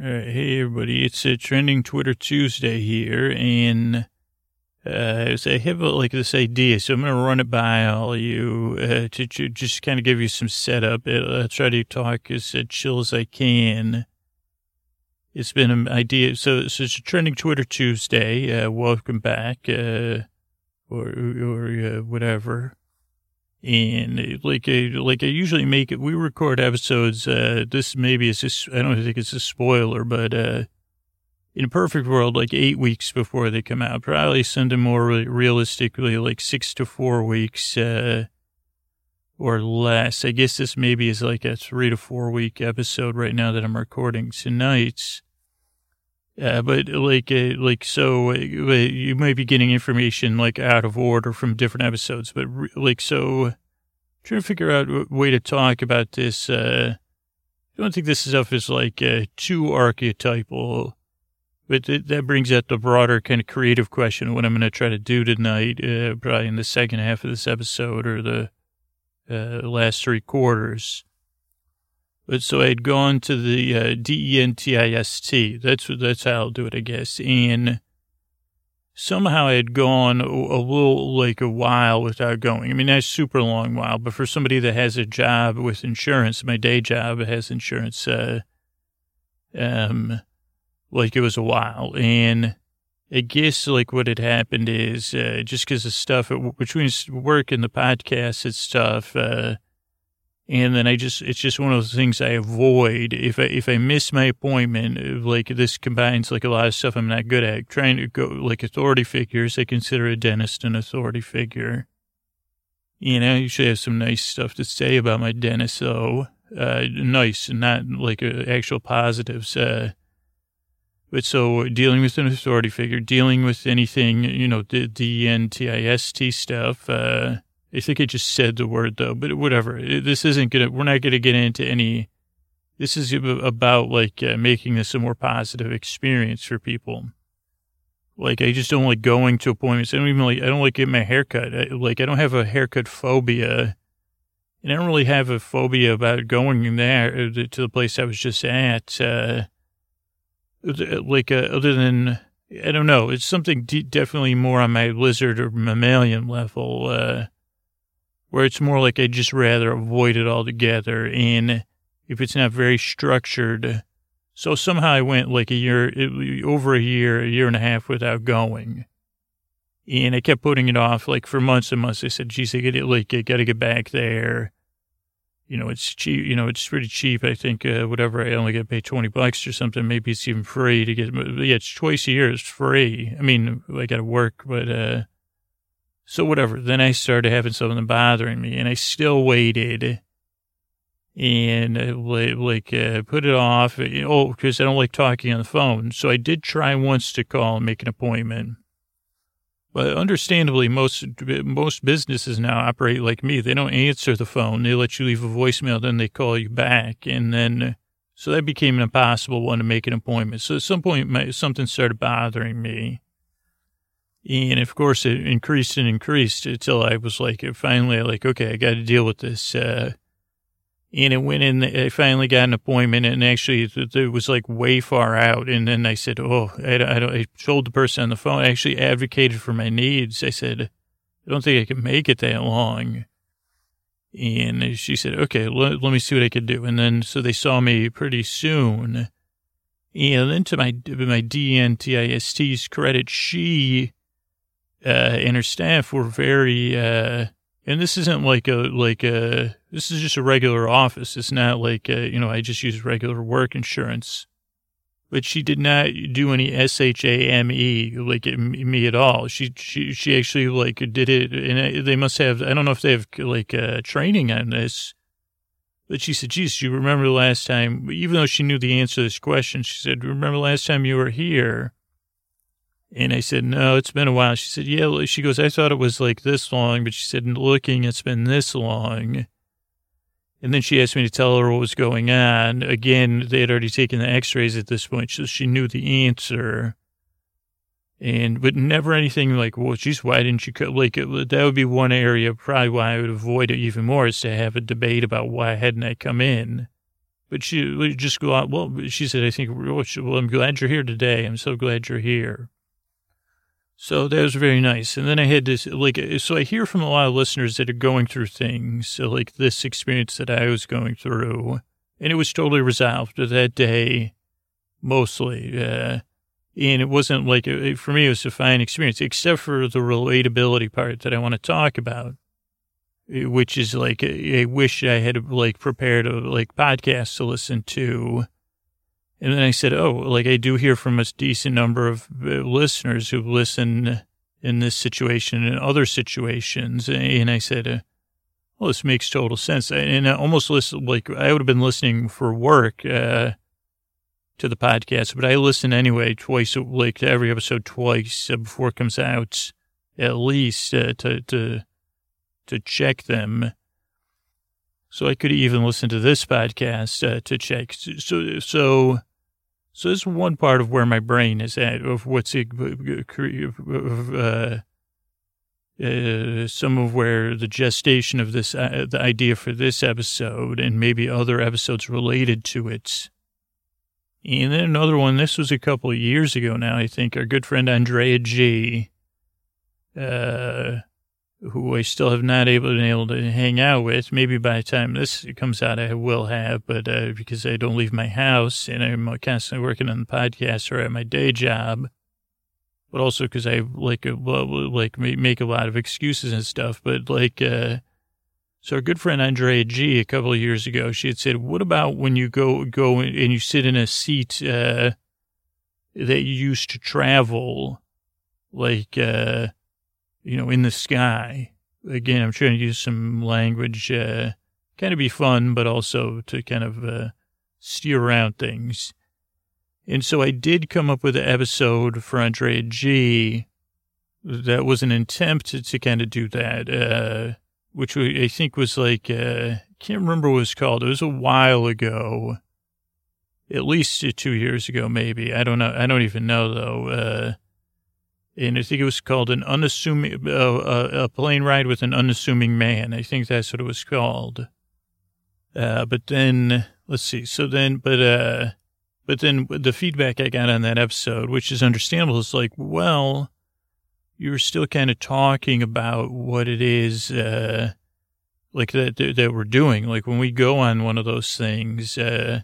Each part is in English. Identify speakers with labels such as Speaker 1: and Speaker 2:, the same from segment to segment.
Speaker 1: Hey everybody, it's a trending Twitter Tuesday here, and uh, so I have like this idea, so I'm gonna run it by all you uh, to, to just kind of give you some setup. I'll try to talk as uh, chill as I can. It's been an idea, so, so it's a trending Twitter Tuesday. Uh, welcome back, uh, or or uh, whatever. And like I, like I usually make it, we record episodes. Uh, this maybe is just, I don't think it's a spoiler, but, uh, in a perfect world, like eight weeks before they come out, probably send them more realistically, like six to four weeks, uh, or less. I guess this maybe is like a three to four week episode right now that I'm recording tonight. Uh, but like, uh, like, so uh, you might be getting information like out of order from different episodes, but re- like, so trying to figure out a way to talk about this. Uh, I don't think this stuff is like uh, too archetypal, but th- that brings out the broader kind of creative question of what I'm going to try to do tonight, probably in the second half of this episode or the last three quarters. But so I had gone to the uh, D-E-N-T-I-S-T. That's, that's how I'll do it, I guess. And somehow I had gone a, little, like a while without going. I mean, that's super long while, but for somebody that has a job with insurance, my day job has insurance, uh, um, like it was a while. And I guess like what had happened is, uh, just cause of stuff between work and the podcast and stuff, uh, and then I just, it's just one of those things I avoid. If I, if I miss my appointment, like this combines like a lot of stuff I'm not good at. Trying to go like authority figures, I consider a dentist an authority figure. You know, I usually have some nice stuff to say about my dentist, though. Uh, nice and not like actual positives. Uh, but so dealing with an authority figure, dealing with anything, you know, the, the NTIST stuff, uh, I think I just said the word though, but whatever. This isn't gonna, we're not gonna get into any, this is about like uh, making this a more positive experience for people. Like I just don't like going to appointments. I don't even like, I don't like getting my haircut. I, like I don't have a haircut phobia. And I don't really have a phobia about going there uh, to the place I was just at. Uh, like, uh, other than, I don't know, it's something de- definitely more on my lizard or mammalian level. Uh, where it's more like I'd just rather avoid it altogether. And if it's not very structured, so somehow I went like a year, over a year, a year and a half without going. And I kept putting it off like for months and months. I said, geez, I got to like, I got to get back there. You know, it's cheap, you know, it's pretty cheap. I think, uh, whatever, I only get paid 20 bucks or something. Maybe it's even free to get, yeah, it's twice a year. It's free. I mean, I got to work, but, uh, so whatever. Then I started having something bothering me, and I still waited, and uh, like uh, put it off. Oh, because I don't like talking on the phone. So I did try once to call and make an appointment. But understandably, most most businesses now operate like me. They don't answer the phone. They let you leave a voicemail, then they call you back, and then so that became an impossible one to make an appointment. So at some point, my, something started bothering me. And of course, it increased and increased until I was like, finally, like, okay, I got to deal with this. Uh, and it went in, I finally got an appointment and actually it was like way far out. And then I said, Oh, I, I, don't, I told the person on the phone, I actually advocated for my needs. I said, I don't think I can make it that long. And she said, okay, let, let me see what I could do. And then, so they saw me pretty soon. And then to my, my DNTIST's credit, she, uh, and her staff were very, uh, and this isn't like a, like a, this is just a regular office. It's not like, a, you know, I just use regular work insurance. But she did not do any S-H-A-M-E, like me at all. She, she, she actually like did it and they must have, I don't know if they have like uh, training on this. But she said, geez, you remember the last time, even though she knew the answer to this question, she said, remember last time you were here? And I said, no, it's been a while. She said, yeah. She goes, I thought it was like this long, but she said, looking, it's been this long. And then she asked me to tell her what was going on. Again, they had already taken the x-rays at this point, so she knew the answer. And, but never anything like, well, geez, why didn't you, like, it, that would be one area probably why I would avoid it even more is to have a debate about why hadn't I come in. but she would just go out. Well, she said, I think, well, I'm glad you're here today. I'm so glad you're here. So that was very nice. And then I had this, like, so I hear from a lot of listeners that are going through things, like this experience that I was going through, and it was totally resolved that day, mostly. Uh, and it wasn't like, for me, it was a fine experience, except for the relatability part that I want to talk about which is like I wish I had like prepared a like podcast to listen to. And then I said, "Oh, like I do hear from a decent number of uh, listeners who listen in this situation and other situations." And I said, uh, "Well, this makes total sense." And I almost listen like I would have been listening for work uh, to the podcast, but I listen anyway twice, like to every episode twice before it comes out, at least uh, to to to check them. So I could even listen to this podcast uh, to check. So, so, so this is one part of where my brain is at of what's it, uh, uh, some of where the gestation of this, uh, the idea for this episode and maybe other episodes related to it. And then another one, this was a couple of years ago now, I think, our good friend Andrea G. Uh, who I still have not able, been able to hang out with. Maybe by the time this comes out, I will have, but uh, because I don't leave my house and I'm constantly working on the podcast or at my day job, but also because I like uh, like make a lot of excuses and stuff. But like, uh, so our good friend Andrea G a couple of years ago, she had said, "What about when you go go and you sit in a seat uh, that you used to travel, like?" You know, in the sky. Again, I'm trying to use some language, uh, kind of be fun, but also to kind of uh, steer around things. And so I did come up with an episode for Andre G that was an attempt to, to kind of do that, uh, which I think was like, uh, can't remember what it was called. It was a while ago, at least two years ago, maybe. I don't know. I don't even know though. Uh, and I think it was called an unassuming, uh, uh, a plane ride with an unassuming man. I think that's what it was called. Uh, but then, let's see. So then, but, uh, but then the feedback I got on that episode, which is understandable, is like, well, you're still kind of talking about what it is, uh, like that, that we're doing. Like when we go on one of those things, uh,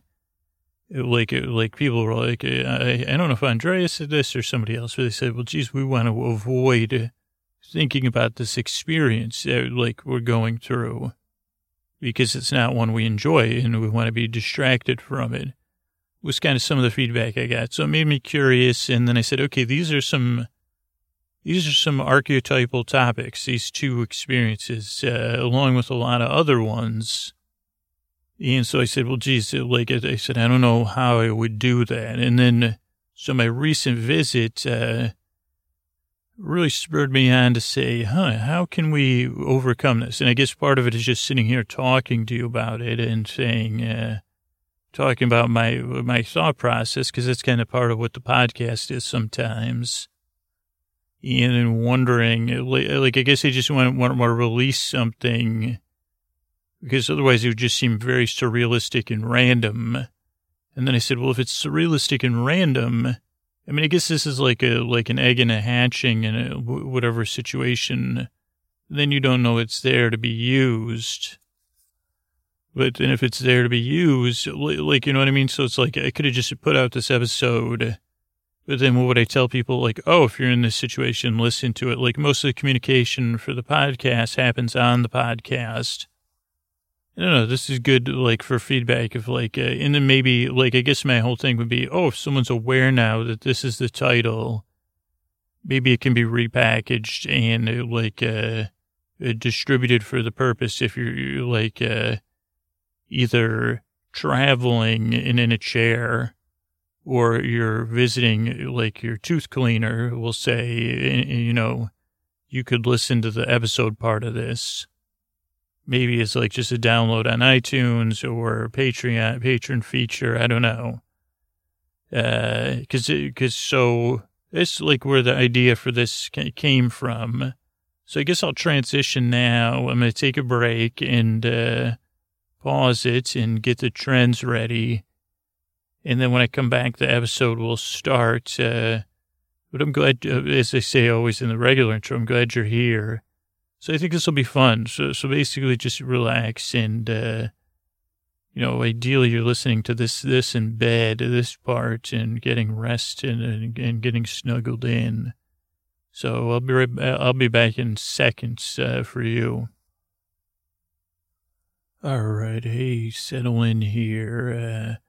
Speaker 1: like like people were like, I, I don't know if Andreas said this or somebody else, but they said, well, geez, we want to avoid thinking about this experience that like we're going through because it's not one we enjoy and we want to be distracted from it was kind of some of the feedback I got. So it made me curious. And then I said, okay, these are some, these are some archetypal topics, these two experiences, uh, along with a lot of other ones and so I said, well, geez, like I said, I don't know how I would do that. And then, so my recent visit, uh, really spurred me on to say, huh, how can we overcome this? And I guess part of it is just sitting here talking to you about it and saying, uh, talking about my, my thought process, because that's kind of part of what the podcast is sometimes. And wondering, like, I guess I just want, want to release something because otherwise it would just seem very surrealistic and random. And then I said, well, if it's surrealistic and random, I mean, I guess this is like a, like an egg and a hatching in whatever situation. Then you don't know it's there to be used. But then if it's there to be used, like, you know what I mean? So it's like, I could have just put out this episode, but then what would I tell people? Like, oh, if you're in this situation, listen to it. Like most of the communication for the podcast happens on the podcast. Don't know. This is good, like for feedback of like, uh, and then maybe like I guess my whole thing would be, oh, if someone's aware now that this is the title, maybe it can be repackaged and uh, like uh, uh, distributed for the purpose. If you're like uh, either traveling and in a chair, or you're visiting like your tooth cleaner, we'll say, you know, you could listen to the episode part of this maybe it's like just a download on iTunes or Patreon, patron feature. I don't know. Uh, cause, cause so it's like where the idea for this came from. So I guess I'll transition now. I'm going to take a break and, uh, pause it and get the trends ready. And then when I come back, the episode will start. Uh, but I'm glad, uh, as I say always in the regular intro, I'm glad you're here. So I think this will be fun. So, so basically just relax and, uh, you know, ideally you're listening to this, this in bed, this part and getting rest and, and, and getting snuggled in. So I'll be right, I'll be back in seconds, uh, for you. All right. Hey, settle in here. Uh,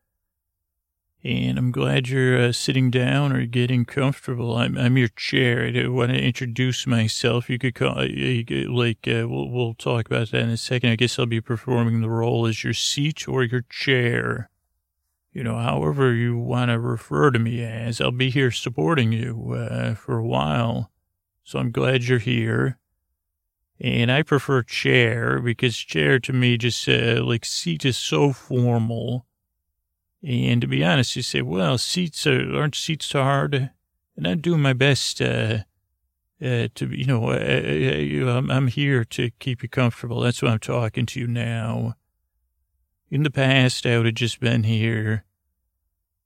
Speaker 1: and I'm glad you're uh, sitting down or getting comfortable. I'm I'm your chair. I want to introduce myself. You could call could, like uh, we'll we'll talk about that in a second. I guess I'll be performing the role as your seat or your chair. You know, however you want to refer to me as. I'll be here supporting you uh, for a while. So I'm glad you're here. And I prefer chair because chair to me just uh, like seat is so formal and to be honest, you say, well, seats are, aren't seats too hard? And I'm doing my best, uh, uh, to, be you know, uh, I'm, I'm here to keep you comfortable. That's why I'm talking to you now. In the past, I would have just been here,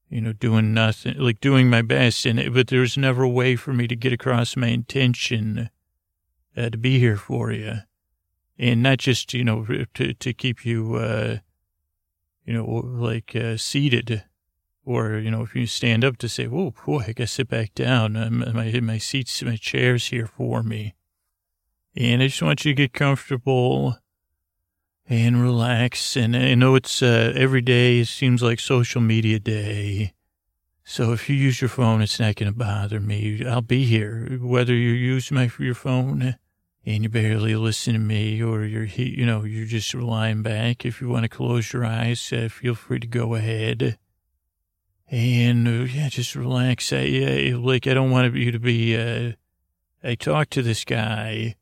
Speaker 1: you know, doing nothing, like doing my best. And, but there's never a way for me to get across my intention, uh, to be here for you. And not just, you know, to, to keep you, uh, you know, like uh, seated, or you know, if you stand up to say, "Whoa, boy, I gotta sit back down. my my seats, my chairs here for me," and I just want you to get comfortable and relax. And I know it's uh, every day. It seems like social media day. So if you use your phone, it's not going to bother me. I'll be here, whether you use my your phone and you barely listen to me or you're, you know, you're just lying back. If you want to close your eyes, uh, feel free to go ahead. And, uh, yeah, just relax. I, uh, like, I don't want you to be, uh, I talked to this guy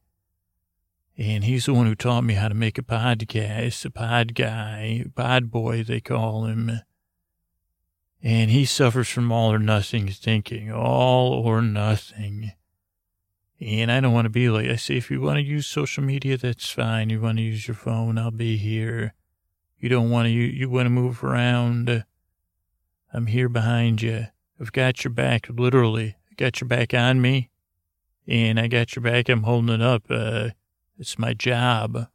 Speaker 1: and he's the one who taught me how to make a podcast, a pod guy, pod boy, they call him. And he suffers from all or nothing thinking, all or nothing. And I don't want to be like, I say, if you want to use social media, that's fine. You want to use your phone, I'll be here. You don't want to, you, you want to move around. I'm here behind you. I've got your back, literally. I got your back on me. And I got your back. I'm holding it up. Uh, it's my job.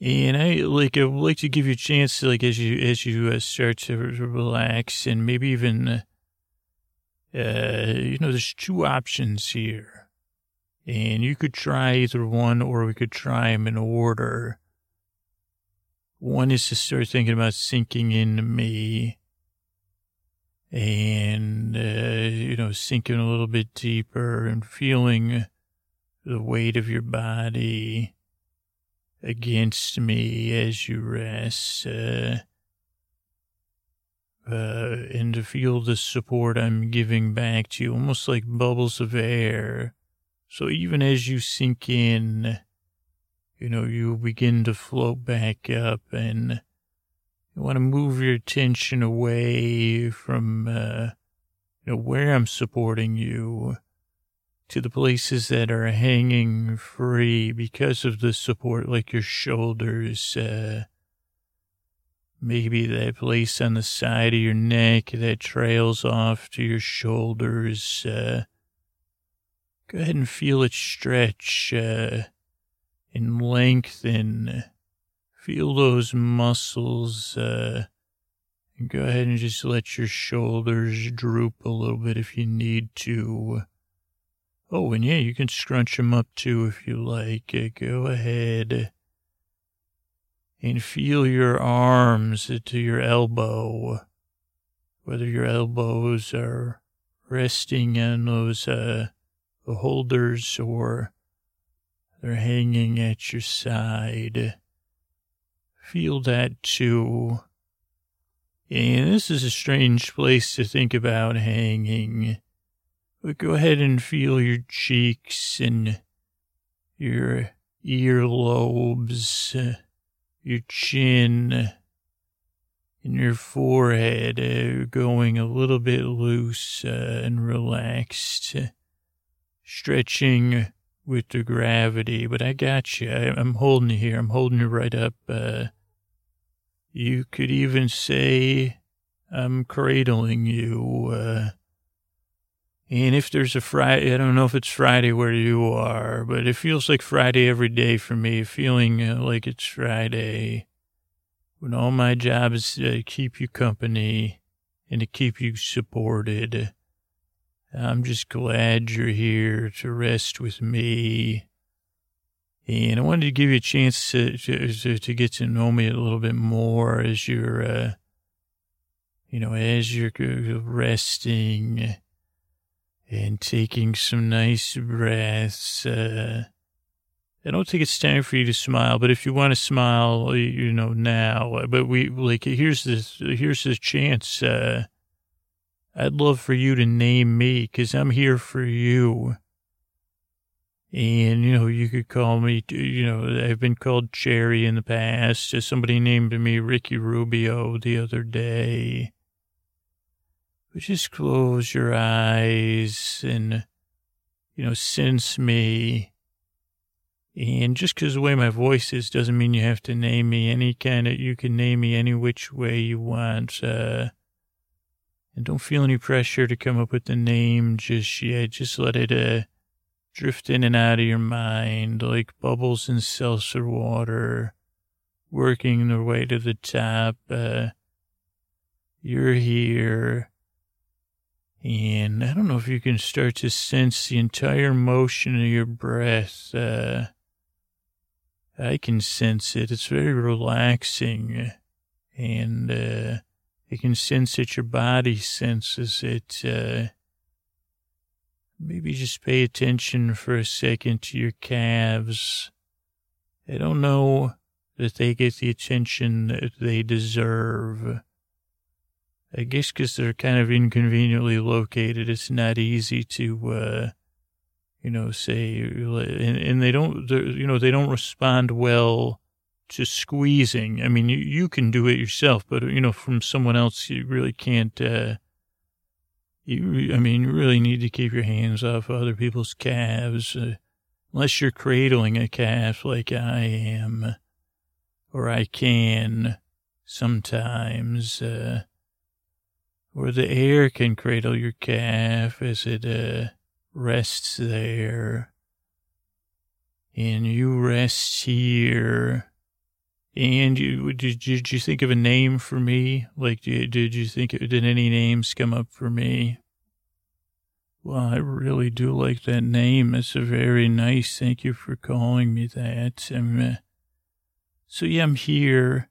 Speaker 1: And I like, I would like to give you a chance to, like, as you, as you uh, start to relax and maybe even, uh, you know, there's two options here and you could try either one or we could try them in order. One is to start thinking about sinking into me and, uh, you know, sinking a little bit deeper and feeling the weight of your body against me as you rest. Uh, uh, and to feel the support I'm giving back to you, almost like bubbles of air so even as you sink in, you know, you begin to float back up and you want to move your attention away from, uh, you know, where I'm supporting you to the places that are hanging free because of the support, like your shoulders, uh, maybe that place on the side of your neck that trails off to your shoulders, uh, Go ahead and feel it stretch uh, and lengthen. Feel those muscles. Uh, and go ahead and just let your shoulders droop a little bit if you need to. Oh, and yeah, you can scrunch them up too if you like. Uh, go ahead and feel your arms to your elbow, whether your elbows are resting on those uh, holders or they're hanging at your side. Feel that too. And this is a strange place to think about hanging. But go ahead and feel your cheeks and your earlobes, your chin, and your forehead uh, going a little bit loose uh, and relaxed stretching with the gravity, but I got you. I, am holding you here. I'm holding you right up. Uh, You could even say I'm cradling you. Uh, and if there's a Friday, I don't know if it's Friday where you are, but it feels like Friday every day for me, feeling uh, like it's Friday when all my job is to keep you company and to keep you supported. I'm just glad you're here to rest with me. And I wanted to give you a chance to, to, to get to know me a little bit more as you're, uh, you know, as you're resting and taking some nice breaths. Uh, I don't think it's time for you to smile, but if you want to smile, you know, now, but we like, here's this, here's the chance. Uh, I'd love for you to name me because I'm here for you. And, you know, you could call me, you know, I've been called Cherry in the past. Somebody named me Ricky Rubio the other day. But just close your eyes and, you know, sense me. And just because the way my voice is doesn't mean you have to name me any kind of, you can name me any which way you want. Uh, and don't feel any pressure to come up with the name just yet. Just let it, uh, drift in and out of your mind like bubbles in seltzer water, working their way to the top. Uh, you're here. And I don't know if you can start to sense the entire motion of your breath. Uh, I can sense it. It's very relaxing. And uh, I can sense that your body senses it. Uh, maybe just pay attention for a second to your calves. I don't know that they get the attention that they deserve. I guess because they're kind of inconveniently located, it's not easy to, uh, you know, say, and, and they don't, you know, they don't respond well to squeezing. I mean, you, you can do it yourself, but, you know, from someone else, you really can't, uh, you, I mean, you really need to keep your hands off other people's calves, uh, unless you're cradling a calf like I am, or I can sometimes, uh, or the air can cradle your calf as it uh, rests there. And you rest here. And you, did, did you think of a name for me? Like, did, did you think, did any names come up for me? Well, I really do like that name. It's a very nice. Thank you for calling me that. I'm, uh, so yeah, I'm here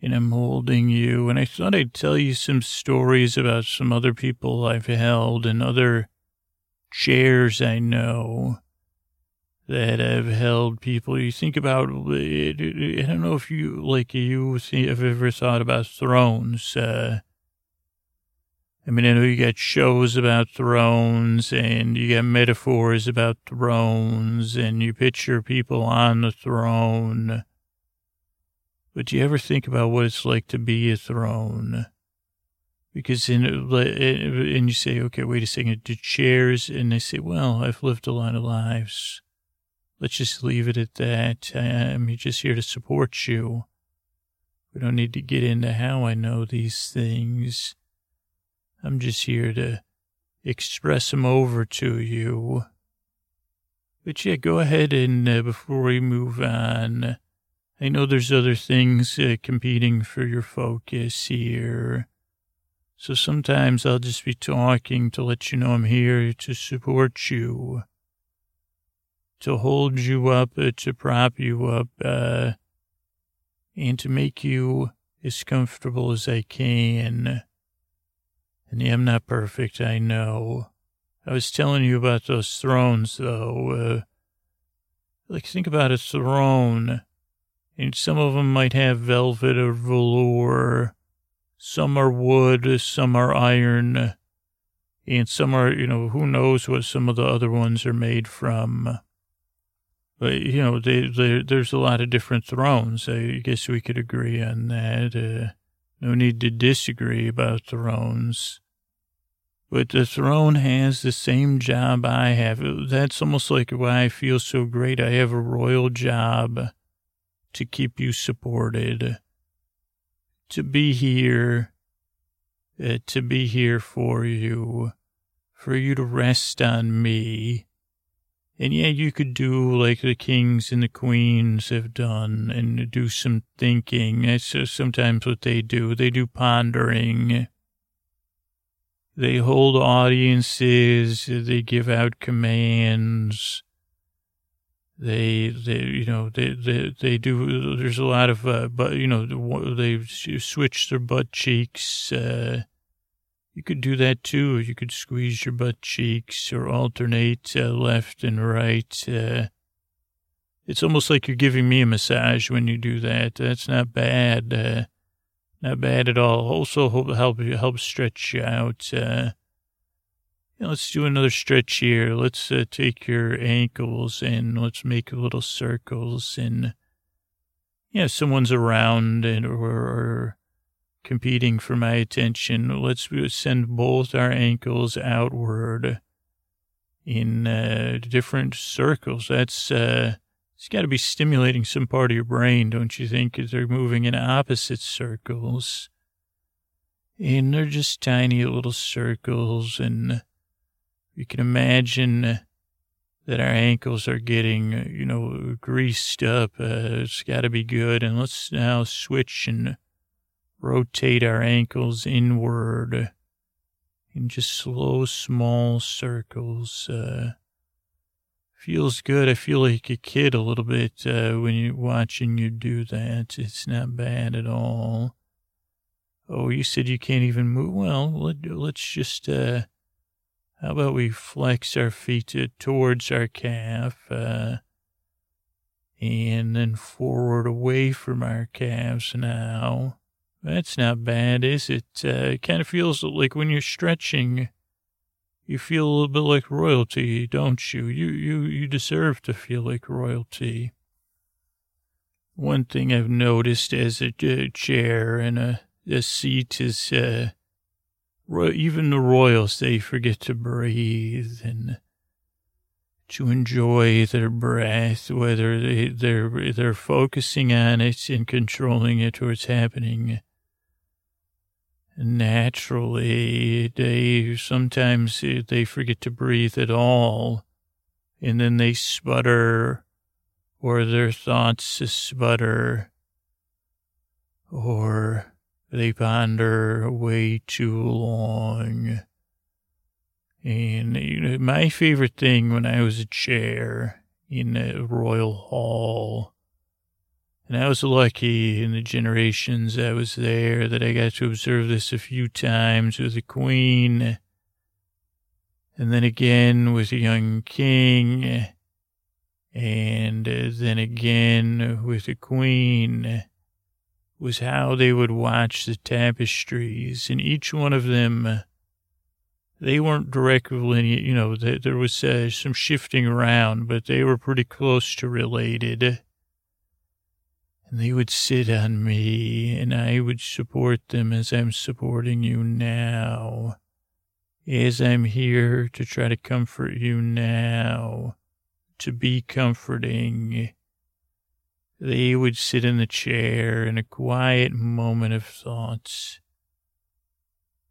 Speaker 1: and I'm holding you. And I thought I'd tell you some stories about some other people I've held and other chairs I know that have held people. You think about, I don't know if you, like, you have ever thought about thrones. Uh, I mean, I know you got shows about thrones and you got metaphors about thrones and you picture people on the throne but do you ever think about what it's like to be a throne? Because in and you say, okay, wait a second, do chairs? And they say, well, I've lived a lot of lives. Let's just leave it at that. I'm just here to support you. We don't need to get into how I know these things. I'm just here to express them over to you. But yeah, go ahead and uh, before we move on, I know there's other things uh, competing for your focus here. So sometimes I'll just be talking to let you know I'm here to support you, to hold you up, uh, to prop you up, uh, and to make you as comfortable as I can. And I'm not perfect, I know. I was telling you about those thrones, though. Uh, like, think about a throne and some of them might have velvet or velour. Some are wood, some are iron, and some are, you know, who knows what some of the other ones are made from. But, you know, they, they, there's a lot of different thrones. I guess we could agree on that. Uh, no need to disagree about thrones. But the throne has the same job I have. That's almost like why I feel so great. I have a royal job to keep you supported. to be here, uh, to be here for you, for you to rest on me. And yeah, you could do like the kings and the queens have done and do some thinking. That's sometimes what they do. They do pondering. They hold audiences. They give out commands. They, they, you know, they, they, they do, there's a lot of, uh, but, you know, they switch their butt cheeks, uh, you could do that too. You could squeeze your butt cheeks or alternate uh, left and right. Uh, it's almost like you're giving me a massage when you do that. That's not bad. Uh, not bad at all. Also help help, stretch you out. Uh, let's do another stretch here. Let's uh, take your ankles and let's make little circles and yeah, someone's around and or, or competing for my attention. Let's send both our ankles outward in uh, different circles. That's uh, it's got to be stimulating some part of your brain, don't you think? Because they're moving in opposite circles, and they're just tiny little circles, and you can imagine that our ankles are getting, you know, greased up. Uh, it's got to be good. And let's now switch and rotate our ankles inward in just slow, small circles. Uh, feels good. I feel like a kid a little bit uh, when you're watching you do that. It's not bad at all. Oh, you said you can't even move. Well, let, let's just, uh, how about we flex our feet towards our calf, uh, and then forward away from our calves now. That's not bad, is it? Uh, it kind of feels like when you're stretching, you feel a little bit like royalty, don't you? You you you deserve to feel like royalty. One thing I've noticed as a, a chair and a, a seat is uh, ro- even the royals they forget to breathe and to enjoy their breath, whether they, they're they're focusing on it and controlling it or it's happening naturally they sometimes eh, they forget to breathe at all and then they sputter or their thoughts sputter or they ponder way too long. And you know, my favorite thing when i was a chair in the royal hall and I was lucky in the generations I was there that I got to observe this a few times with the queen. And then again with a young king. And then again with the queen. Was how they would watch the tapestries. And each one of them they weren't directly you know there was uh, some shifting around but they were pretty close to related they would sit on me, and I would support them as I'm supporting you now, as I'm here to try to comfort you now, to be comforting. They would sit in the chair in a quiet moment of thoughts,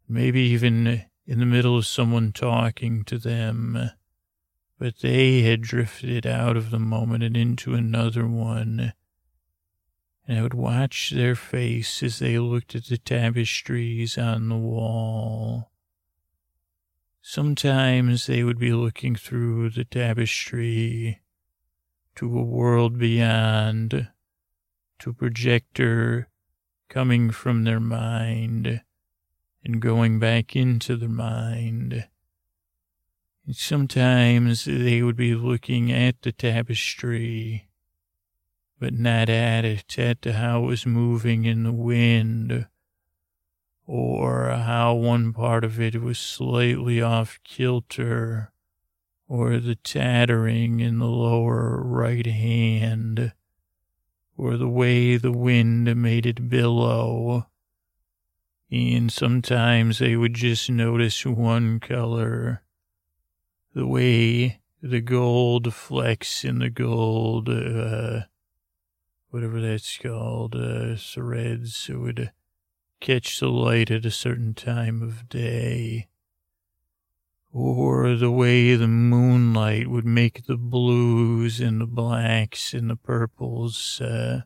Speaker 1: maybe even in the middle of someone talking to them, but they had drifted out of the moment and into another one and I would watch their face as they looked at the tapestries on the wall. Sometimes they would be looking through the tapestry to a world beyond, to a projector coming from their mind and going back into their mind. And sometimes they would be looking at the tapestry but not at it, at how it was moving in the wind, or how one part of it was slightly off kilter, or the tattering in the lower right hand, or the way the wind made it billow. And sometimes they would just notice one color, the way the gold flecks in the gold, uh, whatever that's called, uh, threads would catch the light at a certain time of day. Or the way the moonlight would make the blues and the blacks and the purples uh,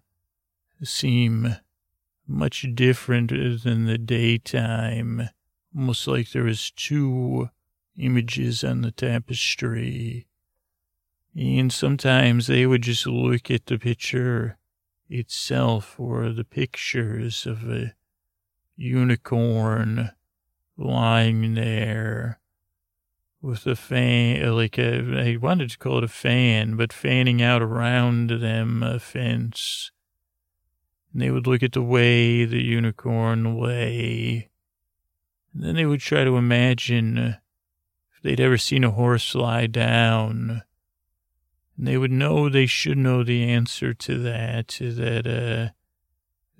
Speaker 1: seem much different than the daytime, almost like there was two images on the tapestry. And sometimes they would just look at the picture itself or the pictures of a unicorn lying there with a fan, like a, I wanted to call it a fan, but fanning out around them a fence. And they would look at the way the unicorn lay. And then they would try to imagine if they'd ever seen a horse lie down. They would know they should know the answer to that, that, uh,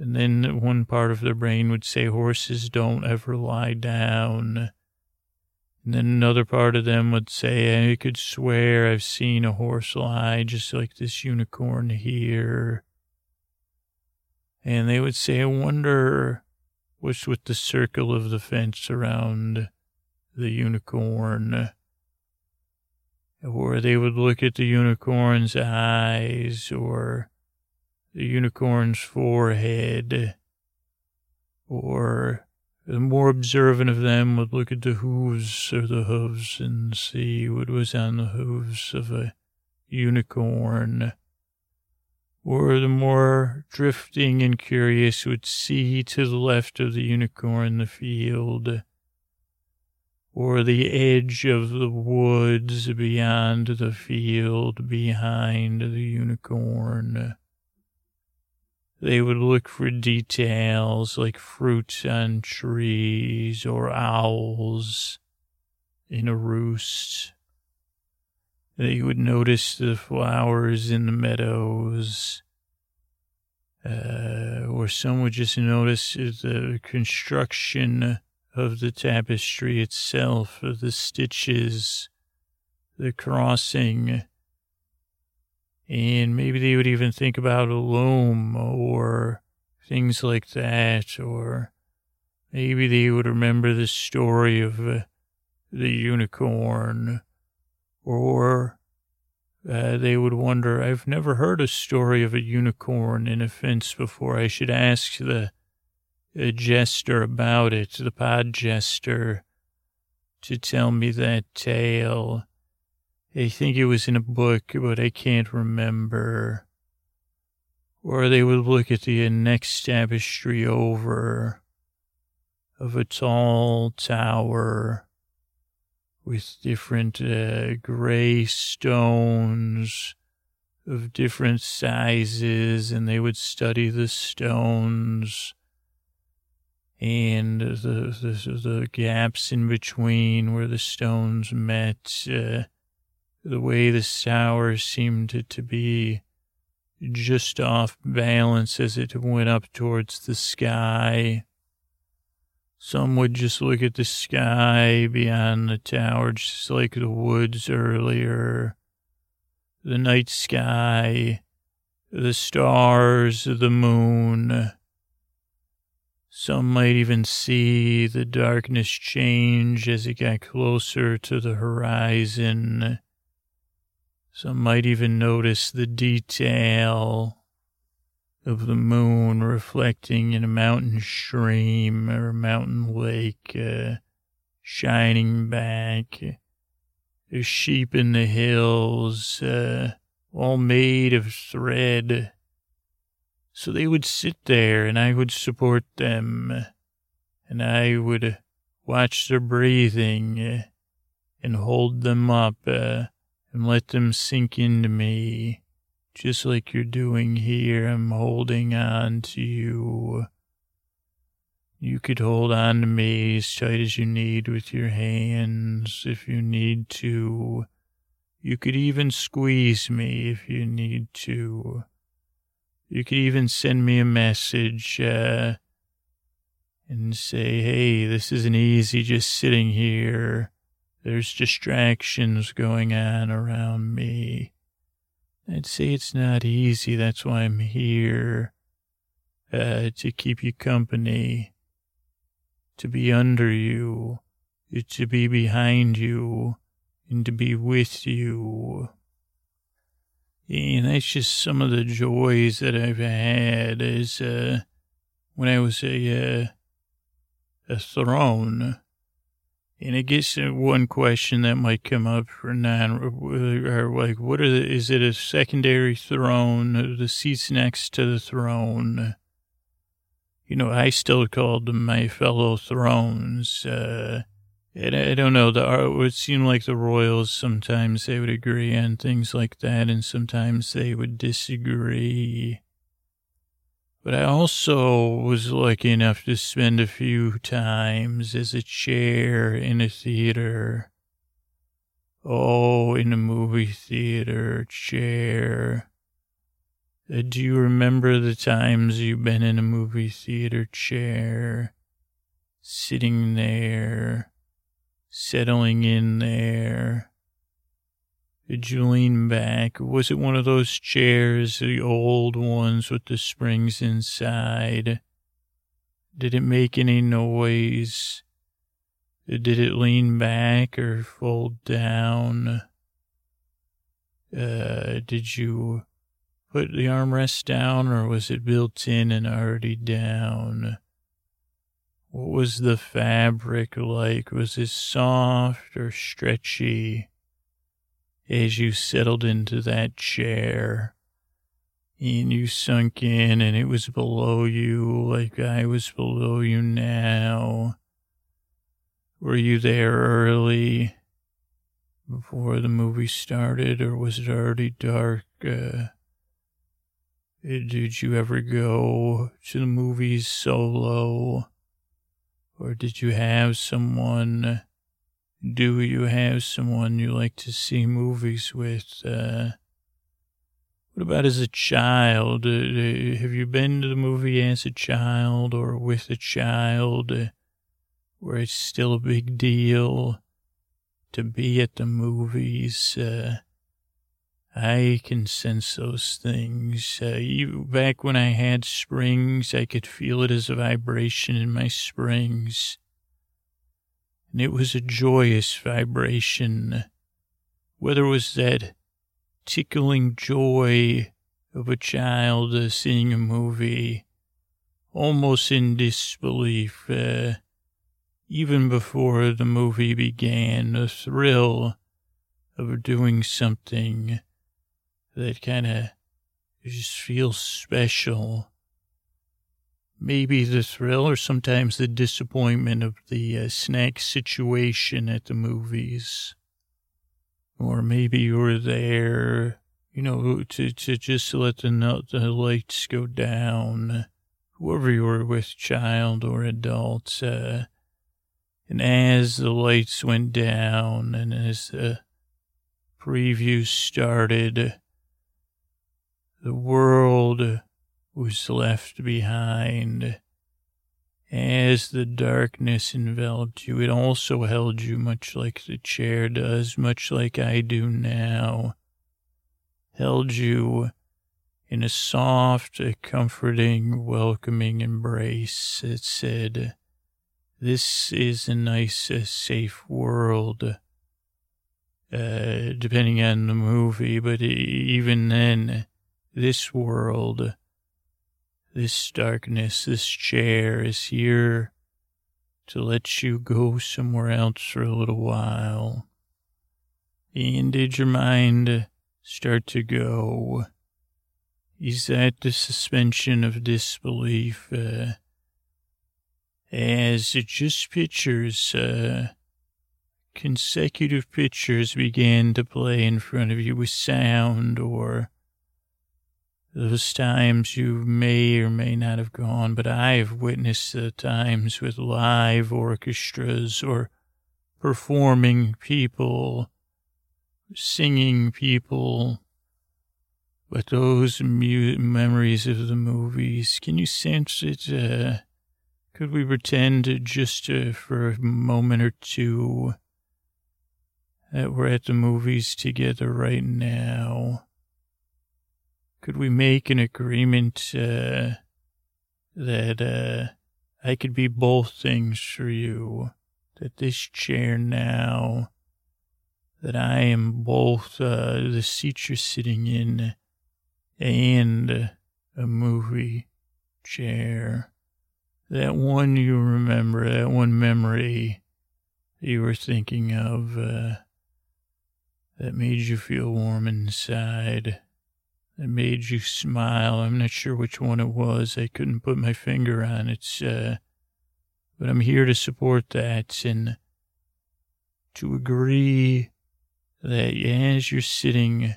Speaker 1: and then one part of their brain would say horses don't ever lie down. And then another part of them would say, I could swear I've seen a horse lie just like this unicorn here. And they would say, I wonder what's with the circle of the fence around the unicorn. Or they would look at the unicorn's eyes or the unicorn's forehead. Or the more observant of them would look at the hooves or the hooves and see what was on the hooves of a unicorn. Or the more drifting and curious would see to the left of the unicorn the field, or the edge of the woods beyond the field behind the unicorn. They would look for details like fruit on trees or owls in a roost. They would notice the flowers in the meadows. Uh, or some would just notice the construction of the tapestry itself, of the stitches, the crossing, and maybe they would even think about a loom or things like that. Or maybe they would remember the story of uh, the unicorn. Or uh, they would wonder, I've never heard a story of a unicorn in a fence before. I should ask the jester about it, the pod jester, to tell me that tale. I think it was in a book, but I can't remember. Or they would look at the next tapestry over of a tall tower with different uh, gray stones of different sizes, and they would study the stones and the, the, the gaps in between where the stones met. Uh, the way the tower seemed to, to be just off balance as it went up towards the sky. Some would just look at the sky beyond the tower, just like the woods earlier. The night sky, the stars, the moon. Some might even see the darkness change as it got closer to the horizon. Some might even notice the detail of the moon reflecting in a mountain stream or a mountain lake, uh, shining back. The sheep in the hills, uh, all made of thread. So they would sit there and I would support them and I would watch their breathing uh, and hold them up. Uh, and let them sink into me, just like you're doing here. I'm holding on to you. You could hold on to me as tight as you need with your hands if you need to. You could even squeeze me if you need to. You could even send me a message uh, and say, hey, this isn't easy just sitting here. There's distractions going on around me. I'd say it's not easy. That's why I'm here, uh, to keep you company. to be under you, to be behind you, and to be with you. And that's just some of the joys that I've had as uh, when I was a uh, a throne. And I guess one question that might come up for non, or like, what are the, is it a secondary throne, the seats next to the throne? You know, I still called them my fellow thrones. Uh, and I don't know, the art would seem like the royals sometimes they would agree on things like that, and sometimes they would disagree. But I also was lucky enough to spend a few times as a chair in a theater. Oh, in a movie theater chair. Uh, do you remember the times you've been in a movie theater chair, sitting there, settling in there? Did you lean back? Was it one of those chairs, the old ones with the springs inside? Did it make any noise? Did it lean back or fold down? Uh, did you put the armrest down or was it built in and already down? What was the fabric like? Was it soft or stretchy? as you settled into that chair and you sunk in and it was below you like I was below you now. Were you there early before the movie started or was it already dark? Uh, did you ever go to the movies solo or did you have someone do you have someone you like to see movies with? Uh, what about as a child? Uh, have you been to the movie as a child or with a child uh, where it's still a big deal to be at the movies? Uh, I can sense those things. Uh, even back when I had springs, I could feel it as a vibration in my springs and it was a joyous vibration. Whether it was that tickling joy of a child uh, seeing a movie, almost in disbelief, uh, even before the movie began, the thrill of doing something that kind of just feels special maybe the thrill or sometimes the disappointment of the uh, snack situation at the movies. Or maybe you were there, you know, to, to just let the, the lights go down, whoever you were with, child or adult. Uh, and as the lights went down and as the preview started, the world was left behind. As the darkness enveloped you, it also held you much like the chair does, much like I do now. Held you in a soft, comforting, welcoming embrace. It said, This is a nice, safe world. Uh, depending on the movie, but even then, this world this darkness, this chair is here to let you go somewhere else for a little while. And did your mind start to go? Is that the suspension of disbelief? Uh, as it just pictures, uh, consecutive pictures began to play in front of you with sound or those times you may or may not have gone, but I have witnessed the times with live orchestras or performing people, singing people. But those mu- memories of the movies, can you sense it? Uh, could we pretend just uh, for a moment or two that we're at the movies together right now? Could we make an agreement uh, that uh, I could be both things for you. That this chair now, that I am both uh, the seat you're sitting in and a movie chair. That one you remember, that one memory you were thinking of uh, that made you feel warm inside, that made you smile. I'm not sure which one it was. I couldn't put my finger on it. Uh, but I'm here to support that and to agree that as you're sitting,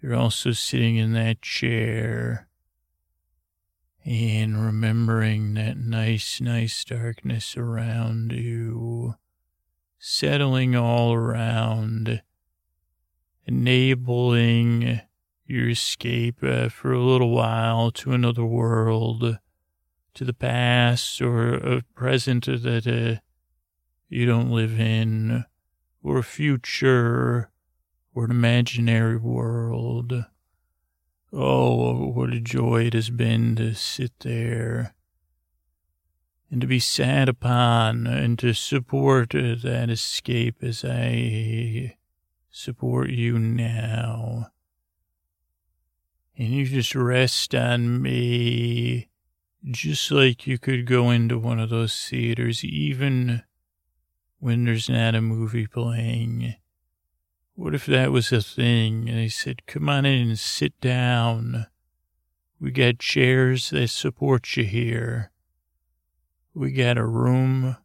Speaker 1: you're also sitting in that chair and remembering that nice, nice darkness around you, settling all around, enabling your escape uh, for a little while to another world, to the past or a present that uh, you don't live in, or a future or an imaginary world. Oh, what a joy it has been to sit there and to be sat upon and to support that escape as I support you now. And you just rest on me, just like you could go into one of those theaters, even when there's not a movie playing what if that was a thing? And they said, come on in and sit down. We got chairs that support you here. We got a room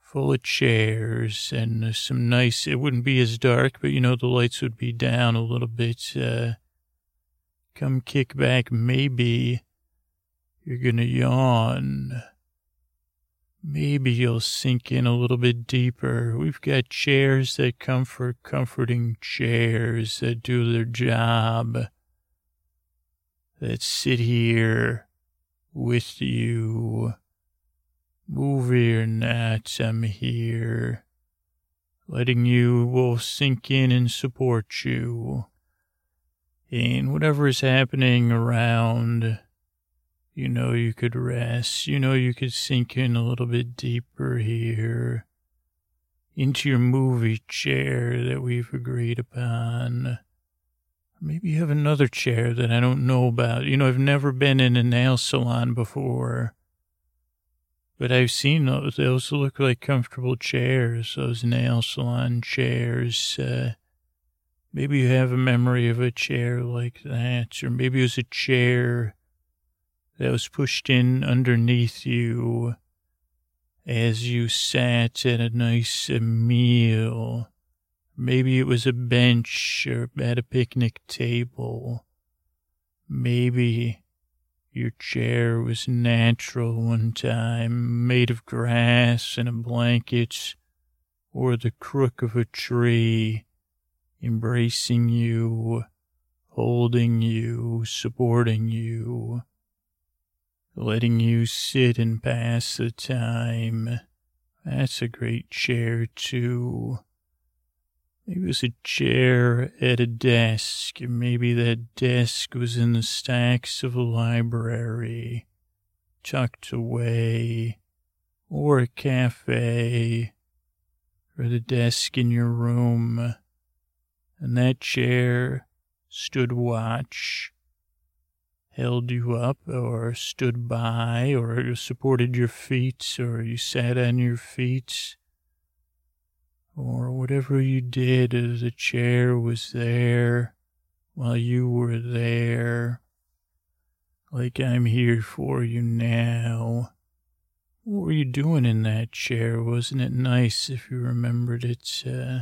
Speaker 1: full of chairs and some nice, it wouldn't be as dark, but you know, the lights would be down a little bit. Uh, come kick back. Maybe you're going to yawn. Maybe you'll sink in a little bit deeper. We've got chairs that comfort, comforting chairs that do their job, that sit here with you. Movie or not, I'm here, letting you will sink in and support you. And whatever is happening around, you know, you could rest. You know, you could sink in a little bit deeper here into your movie chair that we've agreed upon. Maybe you have another chair that I don't know about. You know, I've never been in a nail salon before, but I've seen those. Those look like comfortable chairs, those nail salon chairs. Uh, maybe you have a memory of a chair like that, or maybe it was a chair that was pushed in underneath you as you sat at a nice meal. Maybe it was a bench or at a picnic table. Maybe your chair was natural one time, made of grass and a blanket, or the crook of a tree, embracing you, holding you, supporting you letting you sit and pass the time. That's a great chair, too. Maybe it was a chair at a desk. Maybe that desk was in the stacks of a library, tucked away, or a cafe, or the desk in your room. And that chair stood watch held you up or stood by or supported your feet or you sat on your feet or whatever you did the chair was there while you were there. Like I'm here for you now. What were you doing in that chair? Wasn't it nice if you remembered it? Uh,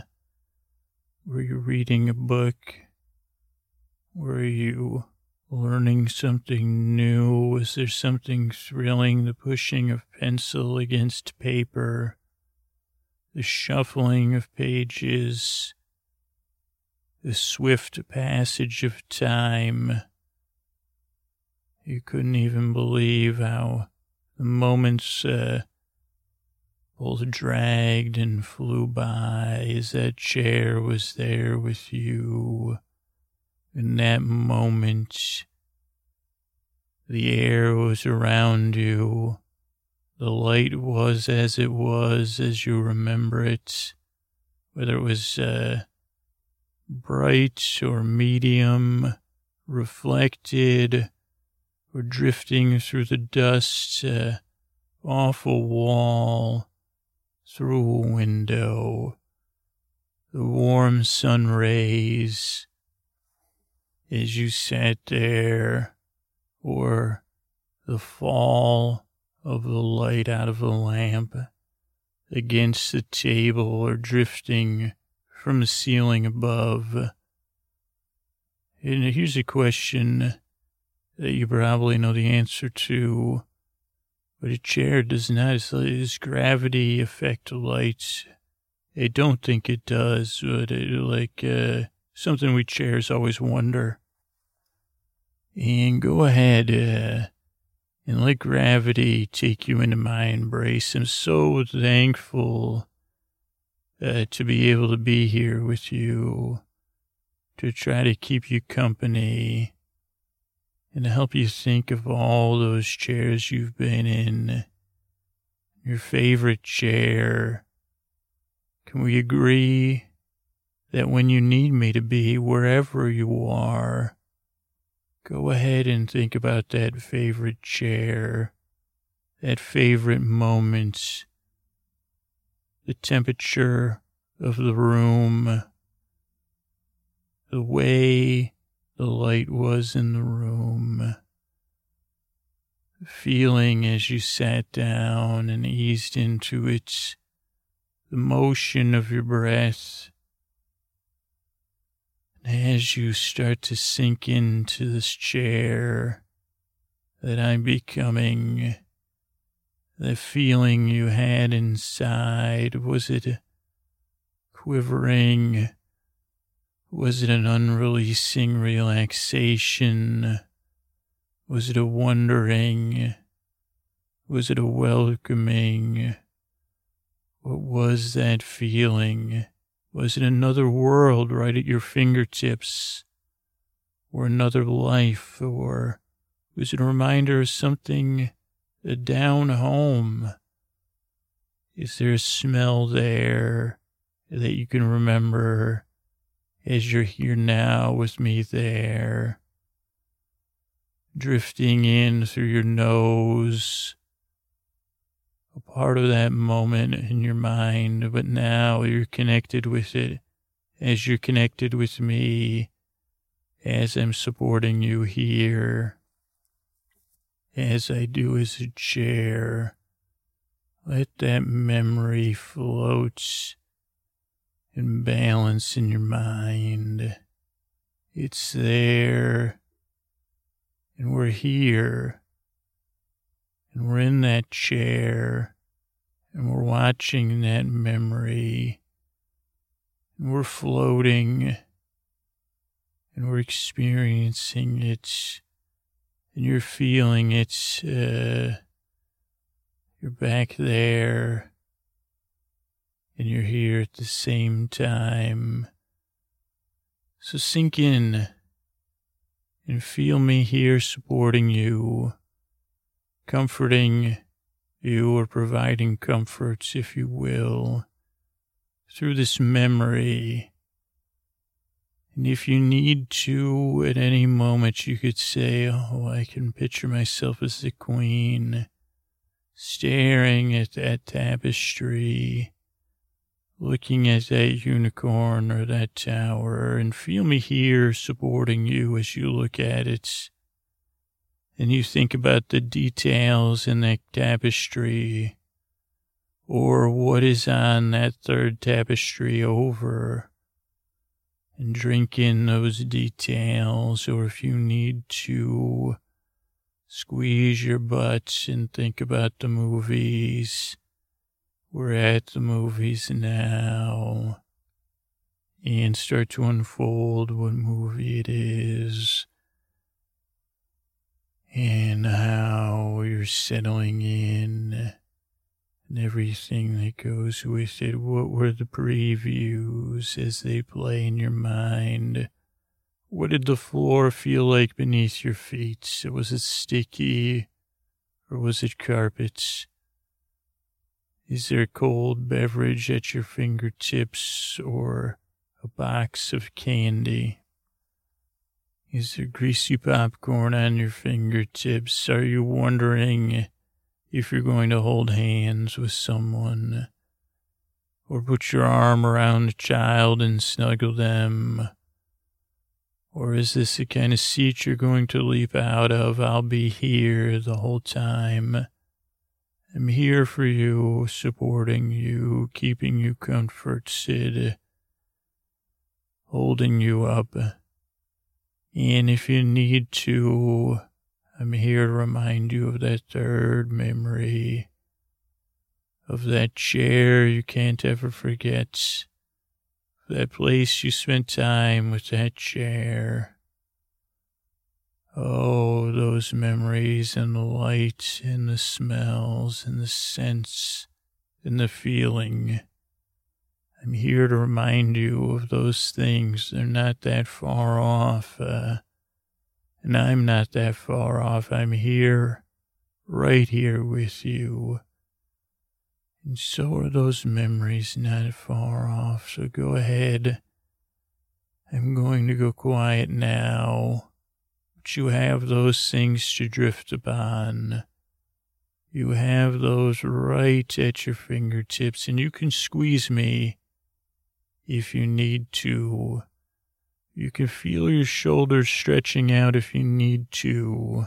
Speaker 1: were you reading a book? Were you learning something new? Was there something thrilling? The pushing of pencil against paper, the shuffling of pages, the swift passage of time. You couldn't even believe how the moments uh, both dragged and flew by as that chair was there with you in that moment, the air was around you. The the light was as it was as you remember it, whether it was uh, bright or medium, reflected or drifting through the dust uh, off a wall, through a window, the warm sun rays as you sat there, or the fall of the light out of the lamp against the table or drifting from the ceiling above. And here's a question that you probably know the answer to, but a chair does not. Does gravity affect light? I don't think it does, but it, like uh, something we chairs always wonder. And go ahead, uh, and let gravity take you into my embrace. I'm so thankful uh, to be able to be here with you, to try to keep you company, and to help you think of all those chairs you've been in, your favorite chair. Can we agree that when you need me to be, wherever you are, Go ahead and think about that favorite chair, that favorite moment, the temperature of the room, the way the light was in the room, feeling as you sat down and eased into it, the motion of your breath, And as you start to sink into this chair that I'm becoming, the feeling you had inside, was it quivering? Was it an unreleasing relaxation? Was it a wondering? Was it a welcoming? What was that feeling? Was it another world right at your fingertips? Or another life? Or was it a reminder of something down home? Is there a smell there that you can remember as you're here now with me there? Drifting in through your nose a part of that moment in your mind, but now you're connected with it as you're connected with me, as I'm supporting you here, as I do as a chair. Let that memory float and balance in your mind. It's there, and we're here and we're in that chair and we're watching that memory and we're floating and we're experiencing it and you're feeling it. Uh, you're back there and you're here at the same time. So sink in and feel me here supporting you comforting you or providing comforts, if you will, through this memory. And if you need to, at any moment, you could say, Oh, I can picture myself as the queen, staring at that tapestry, looking at that unicorn or that tower, and feel me here supporting you as you look at it and you think about the details in that tapestry or what is on that third tapestry over and drink in those details or if you need to squeeze your butts and think about the movies. We're at the movies now and start to unfold what movie it is and how you're settling in and everything that goes with it. What were the previews as they play in your mind? What did the floor feel like beneath your feet? Was it sticky or was it carpet? Is there a cold beverage at your fingertips or a box of candy? Is there greasy popcorn on your fingertips? Are you wondering if you're going to hold hands with someone? Or put your arm around a child and snuggle them? Or is this the kind of seat you're going to leap out of? I'll be here the whole time. I'm here for you, supporting you, keeping you comforted, holding you up. And if you need to, I'm here to remind you of that third memory of that chair you can't ever forget, that place you spent time with that chair. Oh, those memories and the light and the smells and the scents and the feeling. I'm here to remind you of those things. They're not that far off. Uh, and I'm not that far off. I'm here, right here with you. And so are those memories not far off. So go ahead. I'm going to go quiet now. You have those things to drift upon. You have those right at your fingertips, and you can squeeze me if you need to. You can feel your shoulders stretching out if you need to.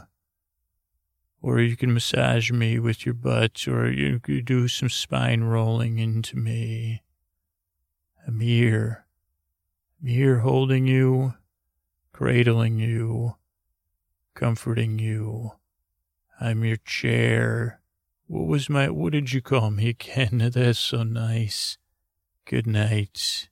Speaker 1: Or you can massage me with your butt, or you could do some spine rolling into me. I'm here. I'm here holding you, cradling you, comforting you. I'm your chair. What was my, what did you call me again? That's so nice. Good night.